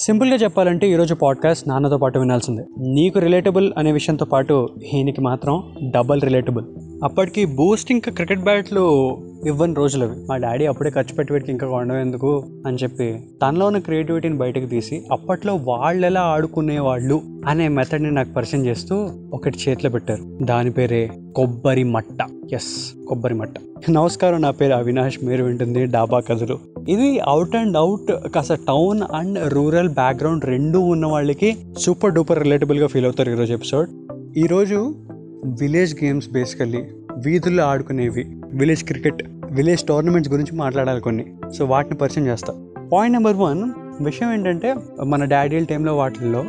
సింపుల్గా చెప్పాలంటే ఈరోజు పాడ్కాస్ట్ నాన్నతో పాటు వినాల్సిందే. నీకు రిలేటబుల్ అనే విషయంతో పాటు ఈయనకి మాత్రం డబల్ రిలేటబుల్ అప్పటికి బూస్ట్ ఇంకా క్రికెట్ బ్యాట్లు ఇవ్వని రోజులు అవి. మా డాడీ అప్పుడే ఖర్చు పెట్టి పెట్టి ఇంకా కొనడం ఎందుకు అని చెప్పి తనలో ఉన్న క్రియేటివిటీని బయటకు తీసి అప్పట్లో వాళ్ళు ఎలా ఆడుకునేవాళ్ళు అనే మెథడ్ని నాకు పరిచయం చేస్తూ ఒకటి చేతిలో పెట్టారు. దాని పేరే కొబ్బరి మట్ట. ఎస్ కొబ్బరి మట్ట. నమస్కారం నా పేరు అవినాష్. మీరు వింటుంది డాబా కథలు ఇది అవుట్ అండ్ అవుట్ కాస్త టౌన్ అండ్ రూరల్ బ్యాక్గ్రౌండ్ రెండు ఉన్న వాళ్ళకి సూపర్ డూపర్ రిలేటబుల్గా ఫీల్ అవుతారు ఈరోజు ఎపిసోడ్ ఈరోజు విలేజ్ గేమ్స్ బేసికల్లీ వీధుల్లో ఆడుకునేవి విలేజ్ క్రికెట్ విలేజ్ టోర్నమెంట్స్ గురించి మాట్లాడాలి కొన్ని. సో వాటిని పరిచయం చేస్తా. పాయింట్ నెంబర్ వన్ విషయం ఏంటంటే మన డాడీల టైంలో వాటిల్లో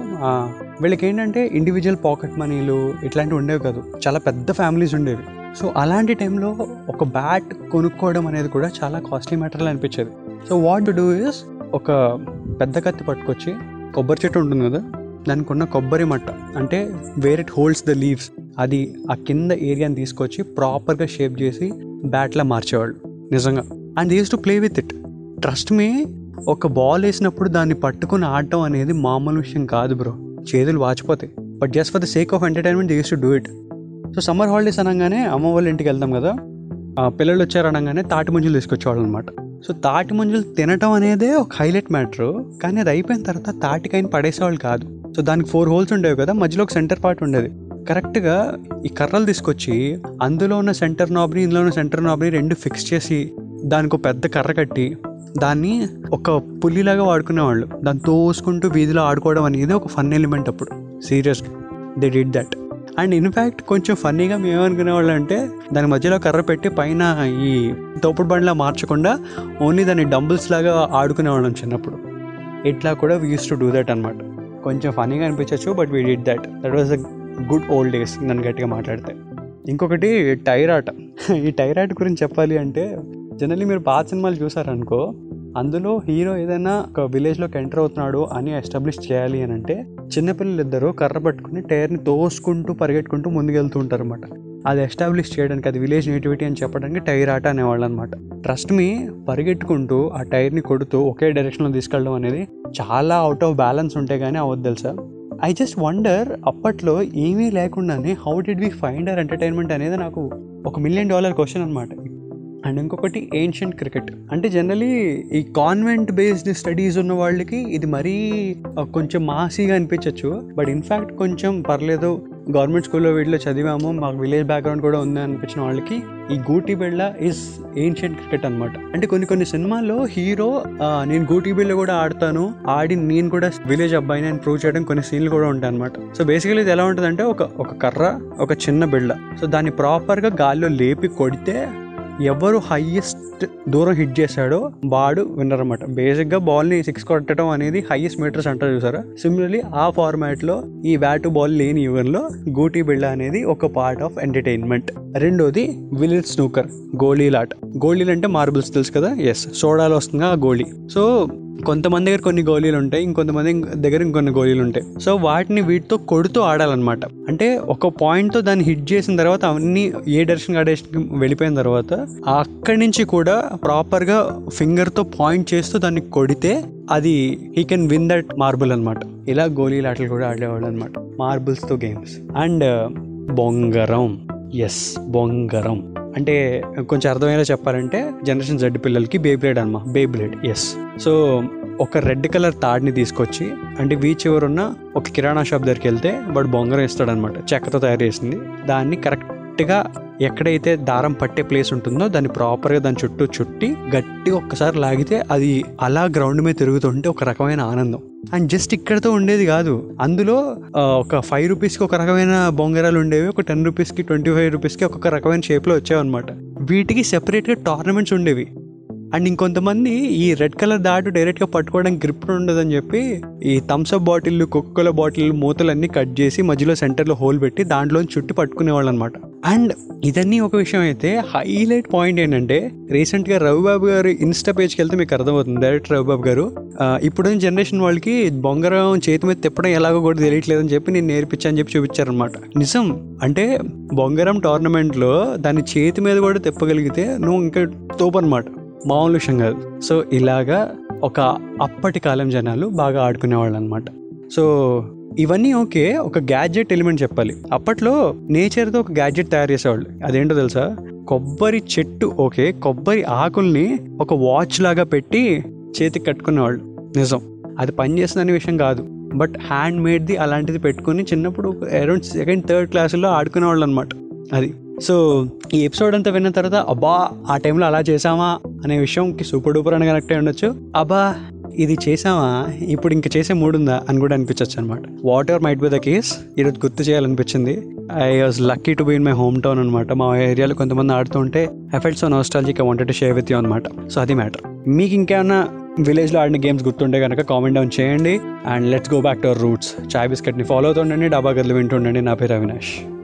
వీళ్ళకి ఏంటంటే ఇండివిజువల్ పాకెట్ మనీలు ఇట్లాంటివి ఉండేవి కాదు. చాలా పెద్ద ఫ్యామిలీస్ ఉండేవి. సో అలాంటి టైంలో ఒక బ్యాట్ కొనుక్కోవడం అనేది కూడా చాలా కాస్ట్లీ మ్యాటర్లు అనిపించేది. So what to do is ఒక పెద్ద కత్తి పట్టుకొచ్చి కొబ్బరి చెట్టు ఉంటుంది కదా దానికి ఉన్న కొబ్బరి మట్ట అంటే where it holds the leaves అది ఆ కింద ఏరియాని తీసుకొచ్చి ప్రాపర్గా షేప్ చేసి బ్యాట్లా మార్చేవాళ్ళు నిజంగా. And use to play with it trust me ఒక బాల్ వేసినప్పుడు దాన్ని పట్టుకుని ఆడటం అనేది మామూలు విషయం కాదు బ్రో చేతులు వాచిపోతాయి. But just for the sake of entertainment use to do it so summer holidays అనగానే అమ్మ వాళ్ళ ఇంటికి వెళ్తాం కదా పిల్లలు వచ్చారు అనగానే తాటి ముంజలు తీసుకొచ్చేవాళ్ళు అనమాట సో తాటి ముంజలు తినటం అనేదే ఒక హైలైట్ మ్యాటర్ కానీ అది అయిపోయిన తర్వాత తాటికాయని పడేసేవాళ్ళు కాదు. సో దానికి ఫోర్ హోల్స్ ఉండేవి కదా మధ్యలో ఒక సెంటర్ పార్ట్ ఉండేది. కరెక్ట్గా ఈ కర్రలు తీసుకొచ్చి అందులో ఉన్న సెంటర్ నాబ్ని ఇందులో ఉన్న సెంటర్ నాబ్ని రెండు ఫిక్స్ చేసి దానికి ఒక పెద్ద కర్ర కట్టి దాన్ని ఒక పుల్లిలాగా వాడుకునేవాళ్ళు. దాన్ని తోసుకుంటూ వీధిలో ఆడుకోవడం అనేది ఒక ఫన్ ఎలిమెంట్ అప్పుడు. సీరియస్గా. They did that and in fact కొంచెం ఫన్నీగా మేము ఏమనుకునేవాళ్ళం అంటే దాని మధ్యలో కర్ర పెట్టి పైన ఈ తోపుడు బండిలా మార్చకుండా ఓన్లీ దాన్ని డంబుల్స్ లాగా ఆడుకునేవాళ్ళం చిన్నప్పుడు. ఇట్లా కూడా we use to do that అనమాట కొంచెం ఫన్నీగా అనిపించవచ్చు but we did that that was a good old days నన్ను గట్టిగా మాట్లాడితే. ఇంకొకటి టైర్ ఆట. ఈ టైర్ ఆట గురించి చెప్పాలి అంటే జనరల్లీ మీరు పాత సినిమాలు చూసారనుకో అందులో హీరో ఏదైనా ఒక విలేజ్లోకి ఎంటర్ అవుతున్నాడు అని ఎస్టాబ్లిష్ చేయాలి అని అంటే చిన్నపిల్లలు ఇద్దరు కర్ర పట్టుకుని టైర్ని తోసుకుంటూ పరిగెట్టుకుంటూ ముందుకెళ్తూ ఉంటారు అనమాట అది ఎస్టాబ్లిష్ చేయడానికి అది విలేజ్ నేటివిటీ అని చెప్పడానికి టైర్ ఆట అనేవాళ్ళు అనమాట ట్రస్ట్ మీ పరిగెట్టుకుంటూ ఆ టైర్ని కొడుతూ ఒకే డైరెక్షన్లో తీసుకెళ్ళడం అనేది చాలా అవుట్ ఆఫ్ బ్యాలెన్స్ ఉంటే కానీ అవ్వదు తెలుసా? ఐ జస్ట్ వండర్ అప్పట్లో ఏమీ లేకుండానే how did we find our entertainment అనేది నాకు ఒక మిలియన్ డాలర్ క్వశ్చన్ అనమాట అండ్ ఇంకొకటి ఏన్షియంట్ క్రికెట్ అంటే జనరలీ ఈ కాన్వెంట్ బేస్డ్ స్టడీస్ ఉన్న వాళ్ళకి ఇది మరీ కొంచెం మాసీగా అనిపించవచ్చు బట్ ఇన్ఫ్యాక్ట్ కొంచెం పర్లేదు. గవర్నమెంట్ స్కూల్లో వీటిలో చదివాము. మాకు విలేజ్ బ్యాక్గ్రౌండ్ కూడా ఉంది అనిపించిన వాళ్ళకి. ఈ గూటీ బిళ్ళ ఇస్ ఏన్షియంట్ క్రికెట్ అనమాట అంటే కొన్ని కొన్ని సినిమాల్లో హీరో నేను గూటి బిళ్ళ కూడా ఆడతాను. ఆడి నేను కూడా విలేజ్ అబ్బాయిని అని ప్రూవ్ చేయడం కొన్ని సీన్లు కూడా ఉంటాయి అనమాట సో బేసికలీ ఇది ఎలా ఉంటుందంటే ఒక ఒక కర్ర ఒక చిన్న బిళ్ళ. సో దాన్ని ప్రాపర్గా గాల్లో లేపి కొడితే ఎవరు హైయెస్ట్ దూరం హిట్ చేశాడో వాడు విన్నర్ అనమాట బేసిక్గా బాల్ని సిక్స్ కొట్టడం అనేది హైయెస్ట్ మీటర్స్ అంటారు చూసారా? సిమిలర్లీ ఆ ఫార్మాట్లో ఈ బ్యాట్ బాల్ లేని ఈవెన్లో గూటీ బిళ్ళ అనేది ఒక పార్ట్ ఆఫ్ ఎంటర్టైన్మెంట్ రెండోది విలేజ్ స్నూకర్ గోళీలాట గోళీలు అంటే మార్బుల్స్ తెలుసు కదా? ఎస్ సోడాలో వస్తుంది? ఆ గోళీ సో కొంతమంది దగ్గర కొన్ని గోళీలు ఉంటాయి ఇంకొంతమంది దగ్గర ఇంకొన్ని గోళీలు ఉంటాయి సో వాటిని వీటితో కొడుతూ ఆడాలన్నమాట. అంటే ఒక పాయింట్తో దాన్ని హిట్ చేసిన తర్వాత అన్ని ఏ డైరెక్షన్ ఆ డైరెక్షన్ వెళ్ళిపోయిన తర్వాత అక్కడి నుంచి కూడా ప్రాపర్గా ఫింగర్తో పాయింట్ చేస్తూ దాన్ని కొడితే అది he can win that marble అనమాట ఇలా గోళీలు ఆటలు కూడా ఆడేవాళ్ళు అనమాట మార్బుల్స్తో గేమ్స్. అండ్ బొంగరం. ఎస్ బొంగరం. అంటే కొంచెం అర్థమయ్యేలా చెప్పాలంటే జనరేషన్ జెడ్ పిల్లలకి బేబ్లేడ్ అన్నమా. బేబ్లేడ్ ఎస్ సో ఒక రెడ్ కలర్ తాడిని తీసుకొచ్చి అంటే బీచ్ ఎవరున్న ఒక కిరాణా షాప్ దగ్గరికి వెళ్తే వాడు బొంగరం ఇస్తాడనమాట చెక్కతో తయారు చేసింది. దాన్ని కరెక్ట్గా ఎక్కడైతే దారం పట్టే ప్లేస్ ఉంటుందో దాన్ని ప్రాపర్గా దాని చుట్టూ చుట్టి గట్టిగా ఒక్కసారి లాగితే అది అలా గ్రౌండ్ మీద తిరుగుతుంటే ఒక రకమైన ఆనందం. అండ్ జస్ట్ ఇక్కడతో ఉండేది కాదు. అందులో ఒక ఫైవ్ రూపీస్కి ఒక రకమైన బొంగరాలు ఉండేవి ఒక టెన్ రూపీస్కి ట్వంటీ ఫైవ్ రూపీస్కి ఒక్కొక్క రకమైన షేప్లో వచ్చేవన్నమాట. వీటికి సెపరేట్గా టోర్నమెంట్స్ ఉండేవి. అండ్ ఇంకొంతమంది ఈ రెడ్ కలర్ దాటు డైరెక్ట్గా పట్టుకోవడానికి గ్రిప్ ఉండదని చెప్పి ఈ థమ్స్అప్ బాటిల్ కుక్కల బాటిల్ మూతలన్నీ కట్ చేసి మధ్యలో సెంటర్లో హోల్ పెట్టి దాంట్లో చుట్టి పట్టుకునేవాళ్ళు అనమాట అండ్ ఇదన్నీ ఒక విషయం అయితే హైలైట్ పాయింట్ ఏంటంటే రీసెంట్గా రవిబాబు గారు ఇన్స్టా పేజ్కి వెళ్తే మీకు అర్థమవుతుంది. డైరెక్ట్ రవిబాబు గారు ఇప్పుడున్న జనరేషన్ వాళ్ళకి బొంగరం చేతి మీద తిప్పడం ఎలాగో కూడా తెలియట్లేదని చెప్పి నేను నేర్పించాను చెప్పి చూపించారనమాట. నిజం? అంటే బొంగరం టోర్నమెంట్లో దాని చేతి మీద కూడా తిప్పగలిగితే నువ్వు ఇంకా తోపు అనమాట మామూలు షంగల్ కాదు సో ఇలాగా ఒక అప్పటి కాలం జనాలు బాగా ఆడుకునేవాళ్ళు అనమాట సో ఇవన్నీ ఓకే ఒక గ్యాడ్జెట్ ఎలిమెంట్ చెప్పాలి. అప్పట్లో నేచర్తో ఒక గ్యాడ్జెట్ తయారు చేసేవాళ్ళు. అదేంటో తెలుసా? కొబ్బరి చెట్టు ఓకే కొబ్బరి ఆకుల్ని ఒక వాచ్ లాగా పెట్టి చేతికి కట్టుకునేవాళ్ళు. నిజం. అది పనిచేస్తుందనే విషయం కాదు. బట్ హ్యాండ్ మేడ్ది అలాంటిది పెట్టుకుని చిన్నప్పుడు అరౌండ్ సెకండ్ థర్డ్ క్లాసులో ఆడుకునేవాళ్ళు అనమాట అది. సో ఈ ఎపిసోడ్ అంతా విన్న తర్వాత అబ్బా ఆ టైంలో అలా చేసామా అనే విషయంకి సూపర్ డూపర్ అని కనెక్ట్ అయి ఉండొచ్చు. అబ్బా ఇది చేసామా ఇప్పుడు ఇంక చేసే మూడు ఉందా అని కూడా అనిపించవచ్చు అనమాట whatever might be the case ఈరోజు గుర్తు చేయాలనిపించింది. I was lucky to be in my home town అనమాట మా ఏరియాలో కొంతమంది ఆడుతుంటే ఎఫెక్ట్స్ ఆన్ నాస్టాలజీకి వాంటెడ్ షేర్ విత్ యూ అనమాట సో అది మ్యాటర్ మీకు ఇంకేమన్నా విలేజ్లో ఆడిన గేమ్స్ గుర్తుంటే కనుక కామెంట్ డౌన్ చేయండి. And let's go back to our roots Chai బిస్కెట్ని follow అవుతుండండి డాబా గదిలో వింటుండండి. నా పేరు అవినాష్.